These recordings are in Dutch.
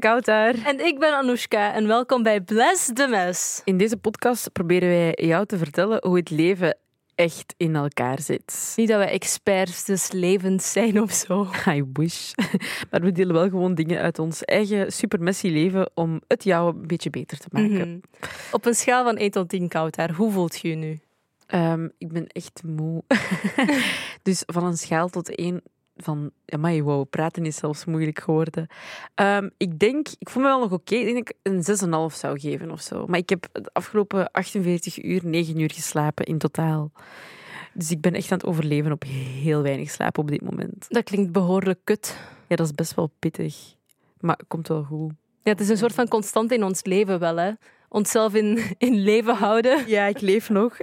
ben Kouter. En ik ben Anoushka en welkom bij Bless the Mess. In deze podcast proberen wij jou te vertellen hoe het leven echt in elkaar zit. Niet dat wij experts des levens zijn of zo. I wish. Maar we delen wel gewoon dingen uit ons eigen super messy leven om het jou een beetje beter te maken. Mhm. Op een schaal van 1 tot 10 Kouter, hoe voelt je je nu? Ehm, ik ben echt moe. dus van een schaal tot één van... Amai, wow, praten is zelfs moeilijk geworden. Ehm, ik denk... Ik voel me wel nog oké. Ik denk dat ik een 6,5 zou geven of zo. Maar ik heb de afgelopen 48 uur 9 uur geslapen in totaal. Dus ik ben echt aan het overleven op heel weinig slaap op dit moment. Dat klinkt behoorlijk kut. Ja, dat is best wel pittig. Maar het komt wel goed. Ja, het is een soort van constant in ons leven wel, hè. Onszelf in, in leven houden. Ja, ik leef nog.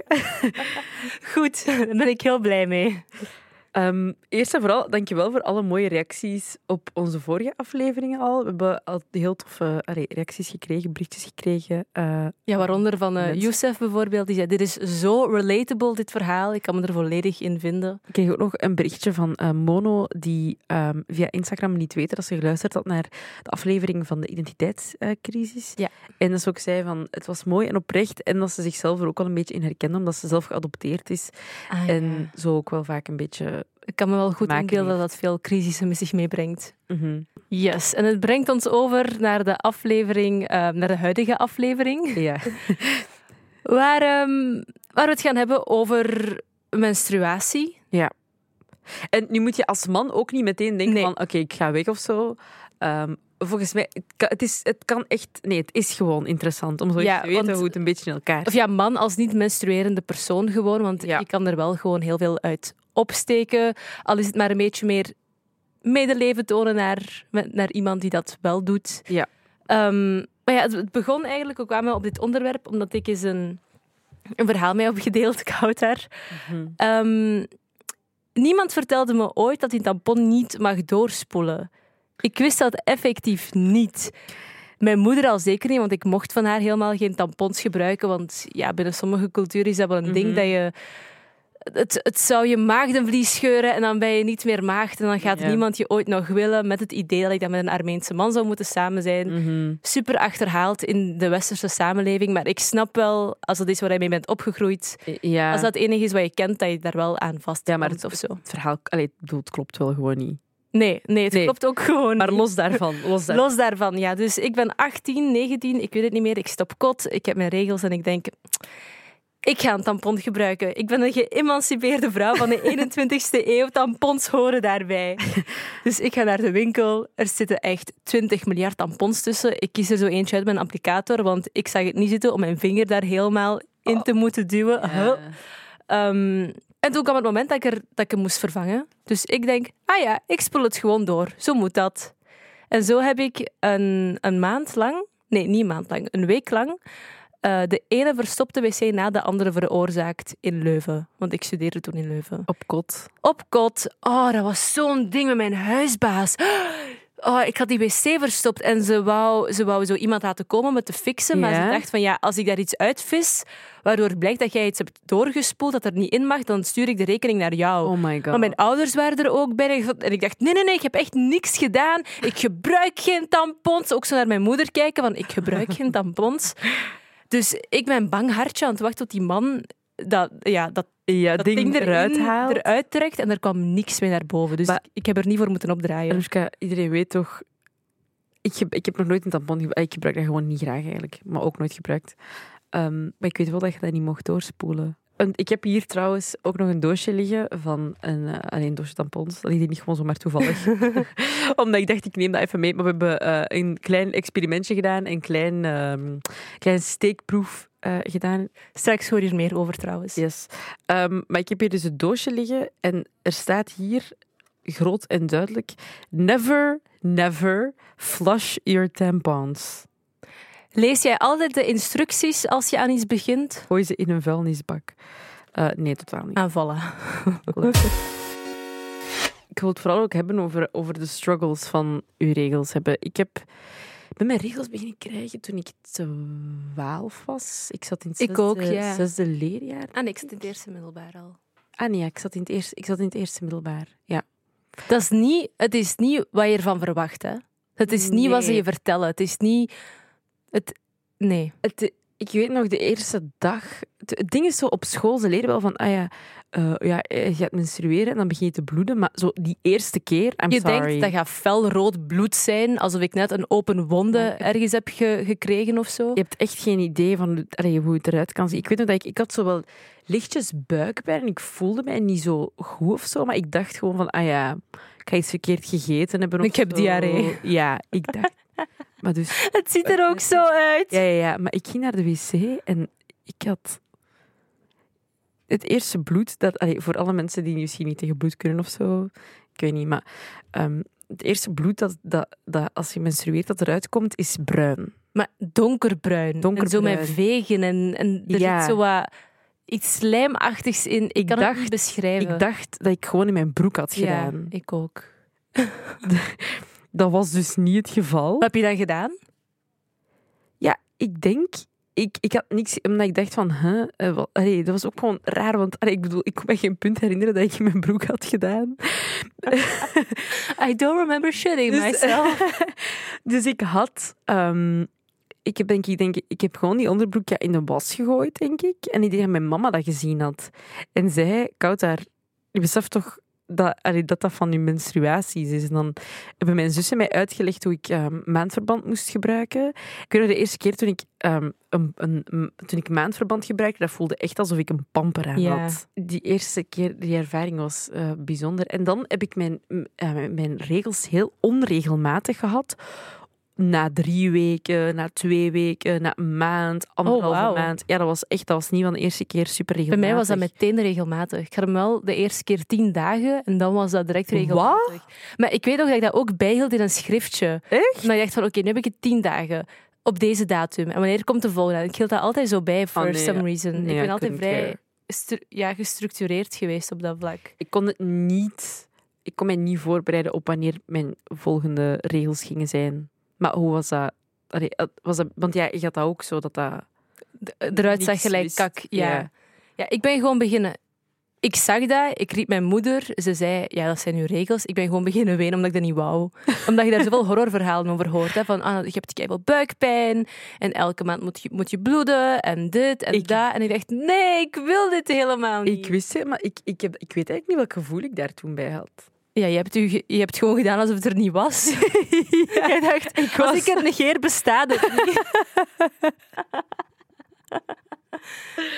Goed, daar ben ik heel blij mee. Ehm, eerst en vooral, dankjewel voor alle mooie reacties op onze vorige afleveringen al. We hebben al heel toffe reacties gekregen, berichtjes gekregen. eh, Ja, waaronder van Mensen. Youssef bijvoorbeeld. Die zei, dit is zo relatable, dit verhaal. Ik kan me er volledig in vinden. Ik kreeg ook nog een berichtje van eh, Mono, die ehm, via Instagram niet weten dat ze geluisterd had naar de aflevering van de identiteitscrisis. Ja. En dat ze ook zei van, het was mooi en oprecht. En dat ze zichzelf er ook wel een beetje in herkende, omdat ze zelf geadopteerd is. Ah, En zo ook wel vaak een beetje... Ik kan me wel goed inbeelden dat dat veel crisissen met zich meebrengt. mhm. Yes, en het brengt ons over naar de aflevering, eh, naar de huidige aflevering, Ja. waar, ehm, waar we het gaan hebben over menstruatie. En nu moet je als man ook niet meteen denken Nee. van oké, ik ga weg of zo. Ehm, volgens mij, het kan, het, is, het kan echt... Nee, het is gewoon interessant om zo Ja, te weten want- hoe het een beetje in elkaar Of ja, man als niet menstruerende persoon gewoon, want Ja. je kan er wel gewoon heel veel uit opsteken. Al is het maar een beetje meer medeleven tonen naar, naar iemand die dat wel doet. Ja. Ehm, maar ja, het, begon eigenlijk ook aan me op dit onderwerp, omdat ik eens een, een verhaal mee heb gedeeld, koud daar. Mhm. Ehm, niemand vertelde me ooit dat die tampon niet mag doorspoelen. Ik wist dat effectief niet. Mijn moeder al zeker niet, want ik mocht van haar helemaal geen tampons gebruiken. Want ja, binnen sommige culturen is dat wel een ding Mhm. dat je... Het, het zou je maagdenvlies scheuren en dan ben je niet meer maagd. En dan gaat Ja. niemand je ooit nog willen met het idee dat ik dan met een Armeense man zou moeten samen zijn Mhm. super achterhaald in de westerse samenleving. Maar ik snap wel, als dat is waar je mee bent opgegroeid, Ja, als dat het enige is wat je kent, dat je daar wel aan vast Ja, maar komt of zo. het verhaal... Allee, het klopt wel gewoon niet. Nee, nee het Nee. klopt ook gewoon. Maar los daarvan. Los daarvan. Los daarvan, ja. Dus ik ben 18, 19, ik weet het niet meer. Ik stop kot, ik heb mijn regels en ik denk... Ik ga een tampon gebruiken. Ik ben een geëmancipeerde vrouw van de 21ste eeuw. Tampons horen daarbij. Dus ik ga naar de winkel. Er zitten echt 20 miljard tampons tussen. Ik kies er zo eentje uit met een applicator, want ik zag het niet zitten om mijn vinger daar helemaal in te moeten duwen. Ja. Ehm, en toen kwam het moment dat ik, er, dat ik hem moest vervangen. Dus ik denk, ah ja, ik spoel het gewoon door. Zo moet dat. En zo heb ik een, een maand lang, nee, niet een maand lang, een week lang, eh, de ene verstopte wc na de andere veroorzaakt in Leuven. Want ik studeerde toen in Leuven. Op kot. Op kot. Oh, dat was zo'n ding met mijn huisbaas. Oh, ik had die wc verstopt en ze wou, ze wou zo iemand laten komen om het te fixen. Maar Ja. ze dacht van ja, als ik daar iets uitvis, waardoor blijkt dat jij iets hebt doorgespoeld dat er niet in mag, dan stuur ik de rekening naar jou. Oh my god. Maar mijn ouders waren er ook bij. En ik dacht, nee, nee, nee, ik heb echt niks gedaan. Ik gebruik geen tampons. Ook zo naar mijn moeder kijken, van ik gebruik geen tampons. Dus ik ben bang hartje aan het wachten tot die man dat, ja, dat, ja, dat ding, eruit haalt. eruit trekt en er kwam niks meer naar boven. Dus Maar- ik, ik heb er niet voor moeten opdraaien. Anushka, iedereen weet toch... Ik heb, ik heb nog nooit een tampon gebruikt. Ik gebruik dat gewoon niet graag eigenlijk. Maar ook nooit gebruikt. Ehm, maar ik weet wel dat je dat niet mocht doorspoelen. Ik heb hier trouwens ook nog een doosje liggen van een, eh, alleen een doosje tampons. Dat ligt hier niet gewoon zomaar toevallig. Omdat ik dacht, ik neem dat even mee. Maar we hebben eh, een klein experimentje gedaan. Een klein, ehm klein steekproef eh, gedaan. Straks hoor je er meer over trouwens. Yes. Ehm, maar ik heb hier dus het doosje liggen en er staat hier groot en duidelijk: Never, never flush your tampons. Lees jij altijd de instructies als je aan iets begint? Gooi ze in een vuilnisbak. Eh, nee, totaal niet. Aanvallen. Ik wil het vooral ook hebben over, over de struggles van uw regels hebben. Ik heb ik ben mijn regels beginnen krijgen toen ik twaalf was. Ik zat in het Ik zesde, ook, ja. zesde leerjaar. Ah, nee, ik zit in het eerste middelbaar al. Ah nee, ik, zat in het eerste, ik zat in het eerste middelbaar. Ja. Dat is niet, het is niet wat je ervan verwacht, hè? Het is niet wat ze je vertellen. Het is niet... Het... Nee. Het, ik weet nog, de eerste dag... Het, ding is zo, op school, ze leren wel van... Ah ja, eh, ja, je gaat menstrueren en dan begin je te bloeden. Maar zo die eerste keer, I'm Je sorry. denkt dat gaat felrood bloed zijn, alsof ik net een open wonde ergens heb ge- gekregen of zo. Je hebt echt geen idee van allee, hoe het eruit kan zien. Ik weet nog dat ik... Ik had zo wel lichtjes buikpijn en ik voelde mij niet zo goed of zo. Maar ik dacht gewoon van... Ah ja, ik ga iets verkeerd gegeten hebben of Ik heb zo. diarree. Ja, ik dacht... Maar dus... Het ziet er ook zo uit. Ja, ja, ja, maar ik ging naar de wc en ik had het eerste bloed dat, allee, voor alle mensen die misschien niet tegen bloed kunnen of zo, ik weet niet, maar ehm, het eerste bloed dat, dat, dat als je menstrueert dat eruit komt, is bruin. Maar donkerbruin. Donkerbruin. En zo met vegen en, en er Ja. zit zo wat iets slijmachtigs in. Ik, Ik kan het dacht- niet beschrijven. Ik dacht dat ik gewoon in mijn broek had ja, gedaan. ik ook. Dat was dus niet het geval. Wat heb je dan gedaan? Ja, ik denk... Ik, ik had niks, omdat ik dacht van, huh, eh, allee, dat was ook gewoon raar, want allee, ik bedoel, ik kon me geen punt herinneren dat ik in mijn broek had gedaan. I don't remember shitting Dus- myself. Dus ik had... ehm, ik heb denk ik, denk, ik- ik heb gewoon die onderbroek ja, in de was gegooid, denk ik. En ik denk dat mijn mama dat gezien had. En zij, koud daar, je beseft toch dat, allee, dat dat van je menstruaties is. En dan hebben mijn zussen mij uitgelegd hoe ik ehm, maandverband moest gebruiken. Ik weet nog de eerste keer toen ik, ehm, een, een, toen ik maandverband gebruikte, dat voelde echt alsof ik een pamper aan Ja. had. Die eerste keer, die ervaring was eh, bijzonder. En dan heb ik mijn, eh, mijn regels heel onregelmatig gehad. Na drie weken, na twee weken, na een maand, anderhalve wauw. maand. Ja, dat was echt, dat was niet van de eerste keer super Bij regelmatig. mij was dat meteen regelmatig. Ik had hem wel de eerste keer tien dagen en dan was dat direct regelmatig. Maar ik weet nog dat ik dat ook bijhield in een schriftje. Echt? Maar ik dacht van, oké, nu heb ik het tien dagen op deze datum. En wanneer komt de volgende? Ik hield dat altijd zo bij, for Oh, nee, some reason. Nee, ik ben altijd vrij ja, gestructureerd geweest op dat vlak. Ik kon het niet... Ik kon mij niet voorbereiden op wanneer mijn volgende regels gingen zijn. Maar hoe was dat? Allee, eh, was dat want ja, je had dat ook zo, dat dat... Eruit zag gelijk wist. kak. Ja. Ja. ja. ik ben gewoon beginnen... Ik zag dat, ik riep mijn moeder. Ze zei, ja, dat zijn uw regels. Ik ben gewoon beginnen wenen omdat ik dat niet wou. Omdat je daar zoveel horrorverhalen over hoort. Hè, van, ah, je hebt keiveel buikpijn en elke maand moet je, moet je bloeden en dit en Ik- dat. En ik dacht, nee, ik wil dit helemaal niet. Ik wist het, maar ik, ik, heb, ik weet eigenlijk niet welk gevoel ik daar toen bij had. Ja, je hebt, u, je hebt gewoon gedaan alsof het er niet was. Jij dacht, Ik als was- ik het negeer, bestaat het niet.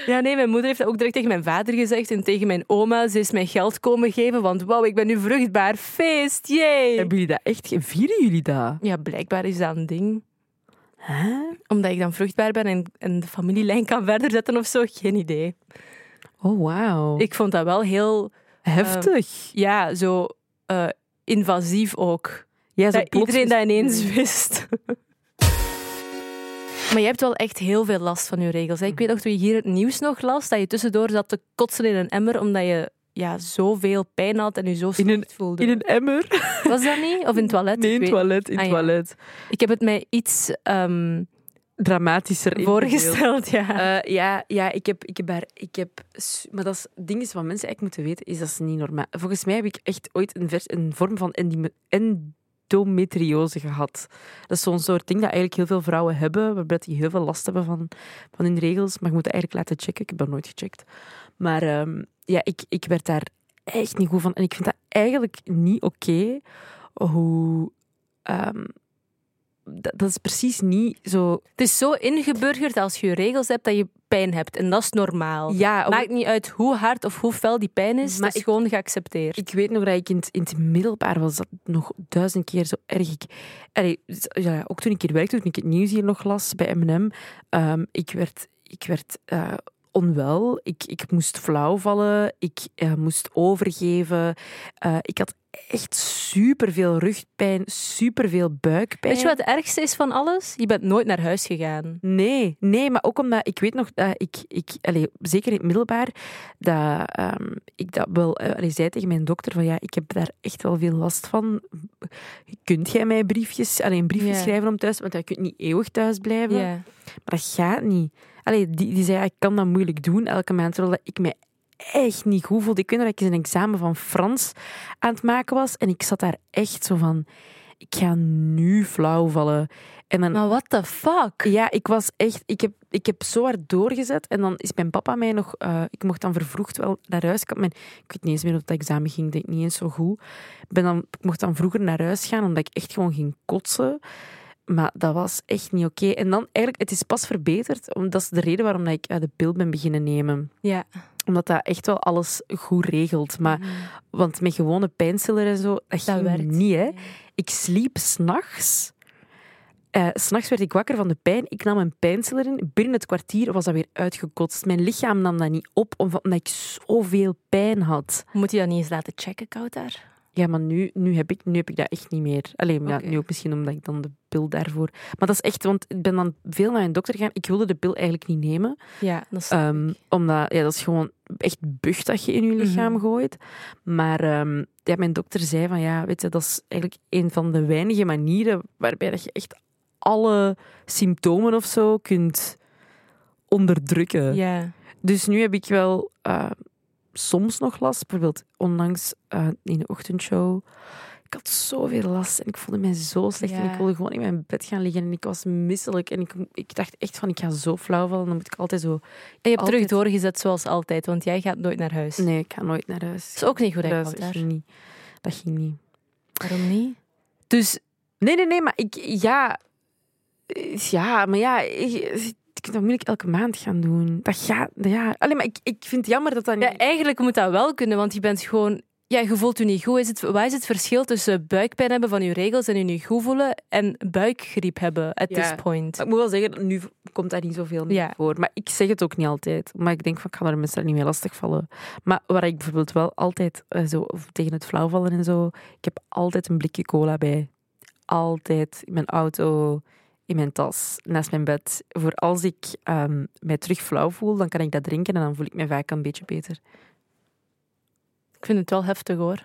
Ja, nee, mijn moeder heeft dat ook direct tegen mijn vader gezegd en tegen mijn oma. Ze is mij geld komen geven, want wauw, ik ben nu vruchtbaar. Feest, yay! Hebben jullie dat echt... Vieren jullie dat? Ja, blijkbaar is dat een ding. Hè? Omdat ik dan vruchtbaar ben en, en de familielijn kan verder zetten of zo. Geen idee. Oh, wauw. Ik vond dat wel heel, Heftig. ja, zo eh, invasief ook. dat plots iedereen dat ineens wist. Maar je hebt wel echt heel veel last van je regels. hè. Ik weet nog, toen je hier het nieuws nog las, dat je tussendoor zat te kotsen in een emmer, omdat je ja, zoveel pijn had en je zo In een- slecht voelde. In een emmer? Was dat niet? Of in het toilet? Nee, in het toilet. In Ah, ja. toilet. Ik heb het mij iets ehm, Dramatischer voorgesteld, ja. Eh, ja, ja ik, heb, ik heb. Ik maar dat is ding is wat mensen eigenlijk moeten weten, is dat ze niet normaal... Volgens mij heb ik echt ooit een, vers, een vorm van endometriose gehad. Dat is zo'n soort ding dat eigenlijk heel veel vrouwen hebben, waarbij die heel veel last hebben van, van hun regels. Maar je moet het eigenlijk laten checken. Ik heb dat nooit gecheckt. Maar ehm, ja, ik, ik werd daar echt niet goed van. En ik vind dat eigenlijk niet oké hoe... ehm, dat, dat is precies niet zo... Het is zo ingeburgerd als je regels hebt dat je pijn hebt. En dat is normaal. Ja, Maakt niet uit hoe hard of hoe fel die pijn is. Maar dat is ik- gewoon geaccepteerd. Ik weet nog dat ik in het, in het middelbaar was dat nog duizend keer zo erg. Ik, allee, ja, ook toen ik hier werkte, toen ik het nieuws hier nog las bij M&M, ehm, ik werd, ik werd eh, onwel. Ik, ik moest flauw vallen. Ik eh, moest overgeven. Eh, ik had echt superveel rugpijn, superveel buikpijn. Weet je wat het ergste is van alles? Je bent nooit naar huis gegaan. Nee, nee, maar ook omdat ik weet nog dat ik, ik allee, zeker in het middelbaar, dat ehm, ik dat wel eh, allee, zei tegen mijn dokter van ja, ik heb daar echt wel veel last van. Kunt jij mij briefjes, allee, een briefje Ja. schrijven om thuis, want je kunt niet eeuwig thuis blijven. Ja. Maar dat gaat niet. Allee, die, die zei, ik kan dat moeilijk doen elke maand, terwijl ik mij echt niet goed voelde. Ik weet nog dat ik een examen van Frans aan het maken was en ik zat daar echt zo van... ik ga nu flauw vallen. En dan, Maar what the fuck? ja, ik was echt, ik heb, ik heb zo hard doorgezet. En dan is mijn papa mij nog, eh, ik mocht dan vervroegd wel naar huis. Ik, had mijn, ik weet niet eens meer of dat examen ging, denk ik niet eens zo goed. Ik, ben dan, ik mocht dan vroeger naar huis gaan, omdat ik echt gewoon ging kotsen. Maar dat was echt niet oké. En dan eigenlijk, het is pas verbeterd. om- Dat is de reden waarom dat ik eh, de pil ben beginnen nemen. Ja. Omdat dat echt wel alles goed regelt. Maar, want met gewone pijnstiller en zo, dat, Dat ging werkt. niet. Hè. Ik sliep s'nachts. Eh, s'nachts werd ik wakker van de pijn. Ik nam een pijnstiller in. Binnen het kwartier was dat weer uitgekotst. Mijn lichaam nam dat niet op, omdat ik zoveel pijn had. Moet je dat niet eens laten checken, koud daar? Ja, maar nu, nu, heb, ik, nu heb ik dat echt niet meer. Alleen, ja, nu ook misschien omdat ik dan de pil daarvoor... Maar dat is echt... Want ik ben dan veel naar een dokter gegaan. Ik wilde de pil eigenlijk niet nemen. Ja, dat is... Ehm, omdat ja, dat is gewoon echt bucht dat je in je lichaam Mhm. gooit. Maar ehm, ja, mijn dokter zei van ja, weet je, dat is eigenlijk een van de weinige manieren waarbij dat je echt alle symptomen of zo kunt onderdrukken. ja. Dus nu heb ik wel eh, soms nog last. Bijvoorbeeld onlangs eh, in de ochtendshow. Ik had zoveel last en ik voelde mij zo slecht. En ik wilde gewoon in mijn bed gaan liggen en ik was misselijk. En ik, ik dacht echt van, ik ga zo flauw vallen. Dan moet ik altijd zo... En je hebt terug Altijd. doorgezet zoals altijd, want jij gaat nooit naar huis. Nee, ik ga nooit naar huis. Dat is ook niet goed, hè, dat, ging niet. Dat ging niet. Waarom niet? Dus, nee, nee, nee, maar ik, ja... eh, Ja, maar ja... Ik, kan dat moeilijk elke maand gaan doen. Dat gaat, ja. Alleen maar ik, ik vind het jammer dat dat niet... Ja, eigenlijk moet dat wel kunnen, want je bent gewoon... Ja, je voelt je niet goed. Is het, wat is het verschil tussen buikpijn hebben van je regels en je niet goed voelen en buikgriep hebben at Ja. this point? Ik moet wel zeggen, nu komt dat niet zoveel meer Ja. voor. Maar ik zeg het ook niet altijd. Maar ik denk van, ik ga er mensen niet mee lastigvallen. Maar waar ik bijvoorbeeld wel altijd, eh, zo, tegen het flauwvallen en zo, ik heb altijd een blikje cola bij. Altijd. In mijn auto, in mijn tas, naast mijn bed. Voor als ik ehm, mij terug flauw voel, dan kan ik dat drinken en dan voel ik me vaak een beetje beter. Ik vind het wel heftig, hoor.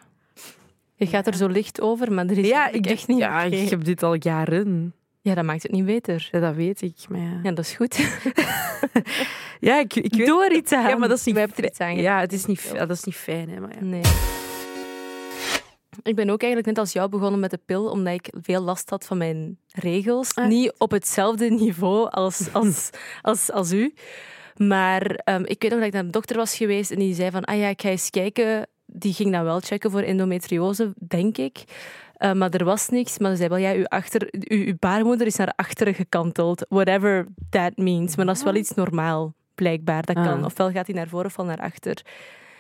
Je gaat er zo licht over, maar er is eigenlijk echt niet Ja, ik heb dit al jaren. Ja, dat maakt het niet beter. Ja, dat weet ik. Maar ja, Ja, dat is goed. ja ik, ik weet... Doe er iets aan. Ja, maar dat is niet Wij hebben er iets aan Ja, het is niet, ja, dat is niet fijn. Hè, maar ja. Nee. Ik ben ook eigenlijk net als jou begonnen met de pil, omdat ik veel last had van mijn regels. Ah. Niet op hetzelfde niveau als, als, als, als u. Maar ehm, ik weet nog dat ik naar de dokter was geweest en die zei van, ah ja, ik ga eens kijken. Die ging dan wel checken voor endometriose, denk ik. Eh, maar er was niks. Maar ze zei wel, ja, uw, achter, uw, uw baarmoeder is naar achteren gekanteld. Whatever that means. Maar dat is wel iets normaal, blijkbaar. Dat kan. Ah. Ofwel gaat hij naar voren ofwel naar achter.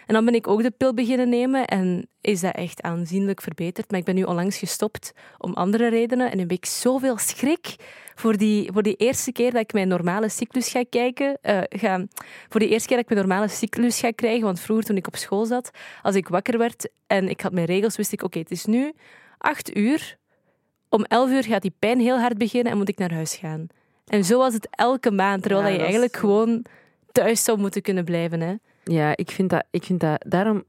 En dan ben ik ook de pil beginnen nemen en is dat echt aanzienlijk verbeterd. Maar ik ben nu onlangs gestopt om andere redenen. En nu heb ik zoveel schrik voor die, voor die eerste keer dat ik mijn normale cyclus ga kijken. eh, ga, voor die eerste keer dat ik mijn normale cyclus ga krijgen. Want vroeger, toen ik op school zat, als ik wakker werd en ik had mijn regels, wist ik, oké, het is nu acht uur. Om elf uur gaat die pijn heel hard beginnen en moet ik naar huis gaan. En zo was het elke maand, terwijl Ja, je is eigenlijk gewoon thuis zou moeten kunnen blijven. Hè. Ja, ik vind dat, ik vind dat daarom.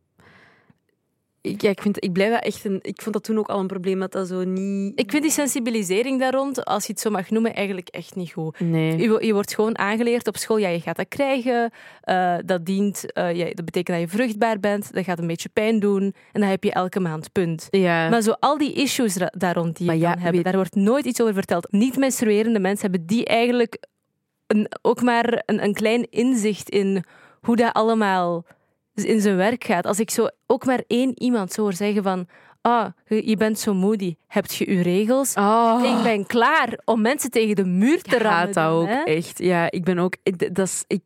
Ik, ja, ik, vind, ik blijf dat echt een. Ik vond dat toen ook al een probleem dat dat zo niet. Ik vind die sensibilisering daar rond, als je het zo mag noemen, eigenlijk echt niet goed. Nee. Je, je wordt gewoon aangeleerd op school, ja, je gaat dat krijgen. eh, dat, dient, eh, ja, dat betekent dat je vruchtbaar bent. Dat gaat een beetje pijn doen. En dan heb je elke maand, punt. Ja. Maar zo al die issues daar rond die je ja, kan hebben, weet- daar wordt nooit iets over verteld. Niet-menstruerende mensen hebben die eigenlijk een, ook maar een, een klein inzicht in hoe dat allemaal in zijn werk gaat. Als ik zo ook maar één iemand zo hoor zeggen van ah, je je bent zo moody, heb je je regels? oh, Ik ben klaar om mensen tegen de muur te ik rammen. haat dat ook hè. echt. Ja, ik ben ook. ik- Dat is. Ik,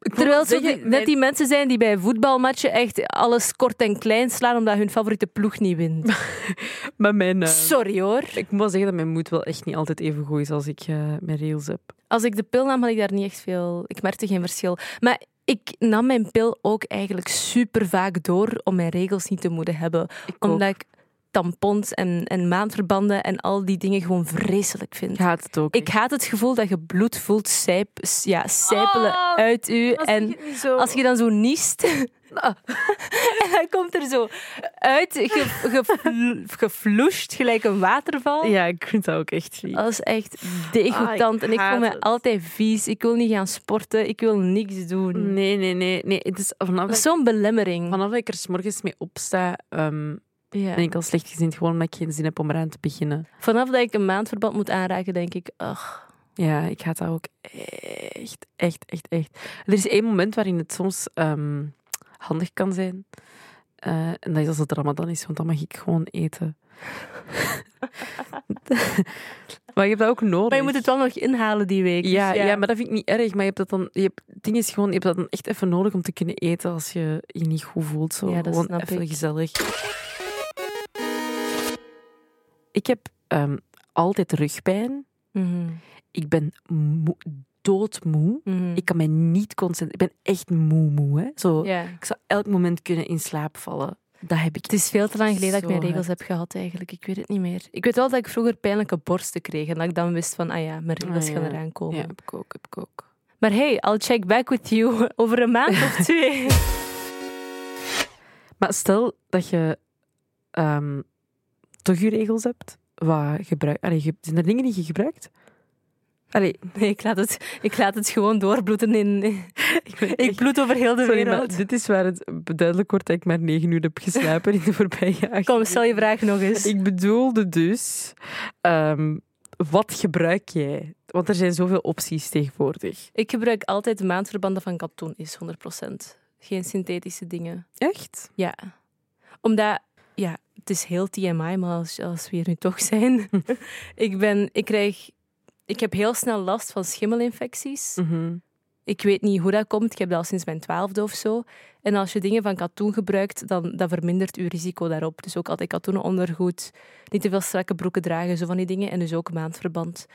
ik Terwijl die- net die mensen zijn die bij voetbalmatchen echt alles kort en klein slaan omdat hun favoriete ploeg niet wint. Maar mijn. eh, Sorry hoor. ik moet wel zeggen dat mijn moed wel echt niet altijd even goed is als ik eh, mijn rails heb. Als ik de pil nam, had ik daar niet echt veel... Ik merkte geen verschil. Maar ik nam mijn pil ook eigenlijk super vaak door om mijn regels niet te moeten hebben. Ik. Omdat ik tampons en, en maandverbanden en al die dingen gewoon vreselijk vind. Ik haat het ook. Ik haat het gevoel dat je bloed voelt sijp, ja, sijpelen Oh, uit u. En als je dan zo niest... Ah. en hij komt er zo uit, ge, gelijk een waterval. Ja, ik vind dat ook echt vies. Dat is echt degoutant. en ik voel me het. altijd vies. Ik wil niet gaan sporten. Ik wil niks doen. Nee, nee, nee. nee. Het is vanaf, Dat is zo'n belemmering. vanaf dat ik er 's morgens mee opsta, ehm, Ja. Ben ik al slecht gezind, gewoon omdat ik geen zin heb om eraan te beginnen. Vanaf dat ik een maandverband moet aanraken, denk ik, ach, Ja, ik haat dat ook echt, echt, echt, echt. Er is één moment waarin het soms ehm, handig kan zijn. Eh, en dat is als het ramadan is, want dan mag ik gewoon eten. maar je hebt dat ook nodig. Maar je moet het wel nog inhalen die week. dus Ja, ja. maar dat vind ik niet erg. Maar je hebt dat dan, je hebt, het ding is gewoon, je hebt dat dan echt even nodig om te kunnen eten als je je niet goed voelt. Zo. Ja, dat gewoon snap even ik. gezellig. Ik heb ehm, altijd rugpijn. Mhm, Ik ben moe, doodmoe. mhm. Ik kan mij niet concentreren. Ik ben echt moe, moe. Hè? Zo. Ik zou elk moment kunnen in slaap vallen. Dat heb ik. Het is veel te lang geleden dat ik mijn regels heb gehad eigenlijk. Ik weet het niet meer. Ik weet wel dat ik vroeger pijnlijke borsten kreeg en dat ik dan wist van, ah ja, mijn regels Ah, gaan ja. eraan komen. Ja, heb ik ook, heb ik ook. Maar hey, I'll check back with you over een maand of twee. Maar stel dat je ehm, toch je regels hebt. Wat gebruik, allee, zijn er dingen die je gebruikt? Allee, Nee, ik laat het, ik laat het gewoon doorbloeden in... ik, ben Ik echt- bloed over heel de Sorry, wereld. maar dit is waar het duidelijk wordt dat ik maar negen uur heb geslapen in de voorbije acht Kom, stel je vraag nog eens. Ik bedoelde dus, ehm, wat gebruik jij? Want er zijn zoveel opties tegenwoordig. Ik gebruik altijd maandverbanden van katoen, is 100%. Geen synthetische dingen. Echt? Ja. Omdat, ja, het is heel TMI, maar als, als we hier nu toch zijn. ik, ben, ik, krijg, ik heb heel snel last van schimmelinfecties. Mhm. Ik weet niet hoe dat komt. Ik heb dat al sinds mijn twaalfde of zo. En als je dingen van katoen gebruikt, dan dat vermindert je risico daarop. Dus ook altijd katoenen ondergoed. Niet te veel strakke broeken dragen, zo van die dingen. En dus ook maandverband.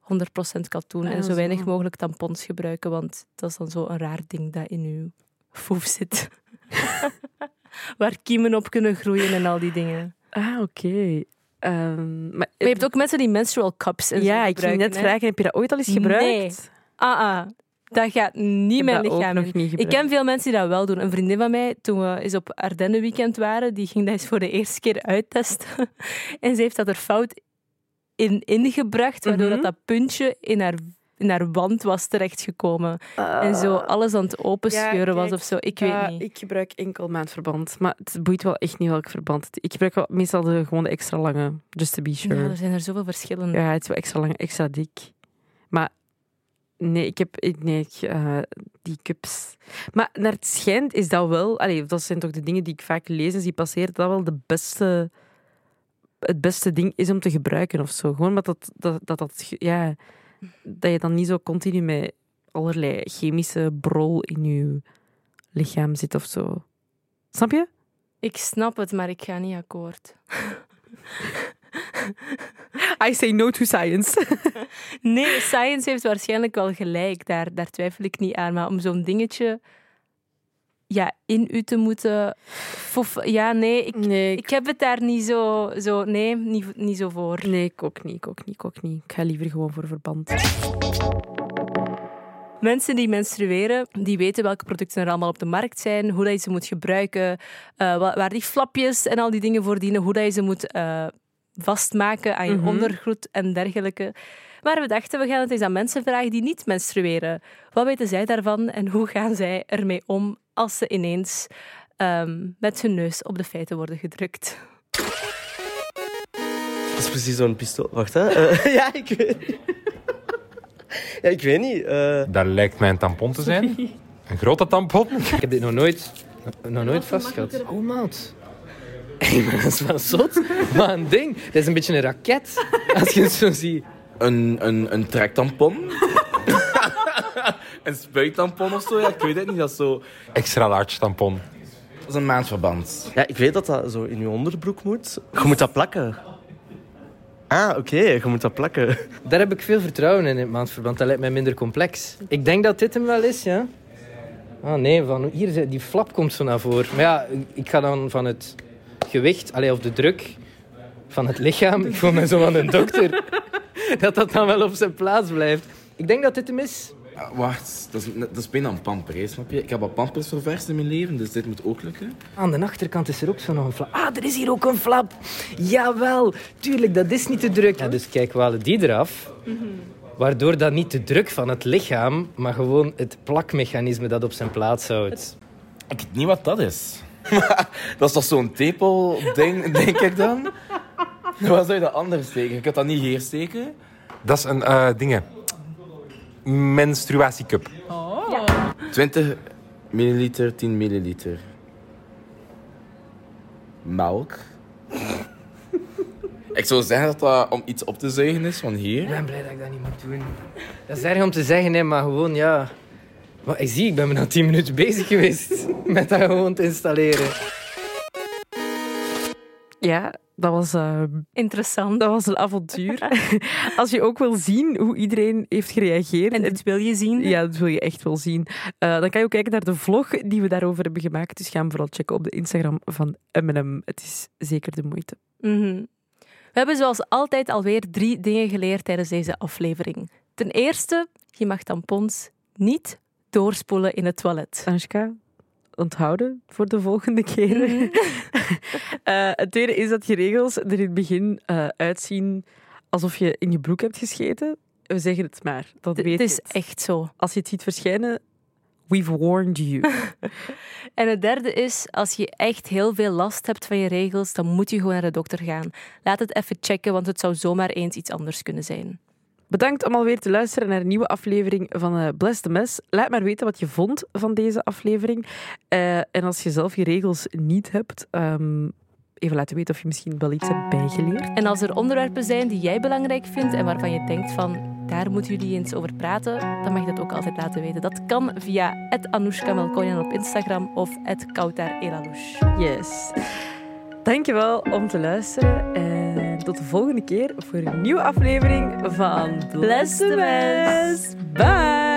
100% katoen. Ah, en zo weinig mogelijk tampons gebruiken, want dat is dan zo een raar ding dat in je foef zit. Waar kiemen op kunnen groeien en al die dingen. Ah, oké. Ehm, maar, Maar je hebt ook mensen die menstrual cups en zo Ja, ik ging gebruiken, net hè. vragen, heb je dat ooit al eens gebruikt? Nee. Ah, ah. Dat gaat niet Ik mijn heb dat ook lichaam nog niet Ik gebruikt. ken veel mensen die dat wel doen. Een vriendin van mij, toen we eens op Ardennen weekend waren, die ging dat eens voor de eerste keer uittesten. En ze heeft dat er fout in ingebracht, waardoor Mhm. dat, dat puntje in haar, in haar wand was terechtgekomen. En zo alles aan het openscheuren Ja, was of zo. Ik Ja, weet niet. Ik gebruik enkel maandverband. Maar het boeit wel echt niet welk verband. Ik gebruik wel meestal de, gewoon de extra lange, just to be sure. Ja, Ja, er zijn er zoveel verschillende. het is wel extra lang, extra dik. Maar nee, ik heb nee, ik, eh, die cups. Maar naar het schijnt is dat wel... Allee, dat zijn toch de dingen die ik vaak lees en zie passeren, dat wel de beste... Het beste ding is om te gebruiken of zo. Gewoon omdat dat, dat, dat, dat, ja, dat je dan niet zo continu met allerlei chemische brol in je lichaam zit of zo. Snap je? Ik snap het, maar ik ga niet akkoord. I say no to science. Nee, science heeft waarschijnlijk wel gelijk. Daar, daar twijfel ik niet aan. Maar om zo'n dingetje ja, in u te moeten... ja, nee, ik, Nee, ik heb het daar niet zo... zo nee, niet, niet zo voor. nee, ik ook niet, ik ook niet, ik ook niet. Ik ga liever gewoon voor verband. Mensen die menstrueren, die weten welke producten er allemaal op de markt zijn, hoe dat je ze moet gebruiken, eh, wa- waar die flapjes en al die dingen voor dienen, hoe dat je ze moet eh, vastmaken aan je Mhm. ondergoed en dergelijke. Maar we dachten, we gaan het eens aan mensen vragen die niet menstrueren. Wat weten zij daarvan en hoe gaan zij ermee om als ze ineens ehm, met hun neus op de feiten worden gedrukt? Dat is precies zo'n pistool. Wacht, hè. Ja, ik weet niet. ja, ik weet niet. eh. Dat lijkt mij een tampon te zijn. Een grote tampon. Ik heb dit nog nooit, nog nooit vastgehad. Oh, maat. Hey, maar dat is wel zot. Wat een ding. Dat is een beetje een raket, als je het zo ziet. Een, een, een trektampon. een spuittampon of zo. Ja, ik weet het niet. Dat is zo... Extra large tampon. Dat is een maandverband. Ja, ik weet dat dat zo in je onderbroek moet. Je moet dat plakken. Ah, oké. Je moet dat plakken. Daar heb ik veel vertrouwen in, in het maandverband. Dat lijkt mij minder complex. Ik denk dat dit hem wel is, ja. Ah nee, van hier, zit- die flap komt zo naar voren. Maar ja, ik ga dan van het gewicht, allee, of de druk van het lichaam. Ik voel me zo aan een dokter. Dat dat dan wel op zijn plaats blijft. Ik denk dat dit hem is. Ja, wacht, dat is, dat is bijna een pamper, hè, snap je? Ik heb al pampers ververst in mijn leven, dus dit moet ook lukken. Aan de achterkant is er ook zo nog een flap. Ah, er is hier ook een flap. Jawel, tuurlijk, dat is niet te druk. Ja, dus kijk, we halen die eraf. Waardoor dat niet de druk van het lichaam, maar gewoon het plakmechanisme dat op zijn plaats houdt. Ik weet niet wat dat is. Dat is toch zo'n tepel-ding, denk ik dan? Waar zou je dat anders steken? Je kunt dat niet hier steken. Dat is een eh dingen. Menstruatiecup. 20 milliliter, 10 milliliter. Melk. ik zou zeggen dat dat om iets op te zuigen is van Ik hier. ben blij dat ik dat niet moet doen. Dat is erg om te zeggen, hè, maar gewoon, ja... Maar ik zie, ik ben bijna 10 minuten bezig geweest met dat gewoon te installeren. Ja, dat was, eh, Interessant. dat was een avontuur. Als je ook wil zien hoe iedereen heeft gereageerd. En dit wil je zien? Ja, dat wil je echt wel zien. Eh, dan kan je ook kijken naar de vlog die we daarover hebben gemaakt. Dus ga hem vooral checken op de Instagram van M&M. Het is zeker de moeite. Mhm. We hebben zoals altijd alweer drie dingen geleerd tijdens deze aflevering. Ten eerste, je mag tampons niet doorspoelen in het toilet. Anoushka, onthouden voor de volgende keer. Mhm. Eh, het tweede is dat je regels er in het begin eh, uitzien alsof je in je broek hebt gescheten. We zeggen het maar, dat Het weet is je. echt zo. Als je het ziet verschijnen, we've warned you. En het derde is, als je echt heel veel last hebt van je regels, dan moet je gewoon naar de dokter gaan. Laat het even checken, want het zou zomaar eens iets anders kunnen zijn. Bedankt om alweer te luisteren naar een nieuwe aflevering van eh Bless the Mess. Laat maar weten wat je vond van deze aflevering. Eh, en als je zelf je regels niet hebt, ehm, even laten weten of je misschien wel iets hebt bijgeleerd. En als er onderwerpen zijn die jij belangrijk vindt en waarvan je denkt van daar moeten jullie eens over praten, dan mag je dat ook altijd laten weten. Dat kan via Anoushka Melkonian op Instagram of Kautar. Yes. Dankjewel om te luisteren. Tot de volgende keer voor een nieuwe aflevering van Bless the Mess. Bye!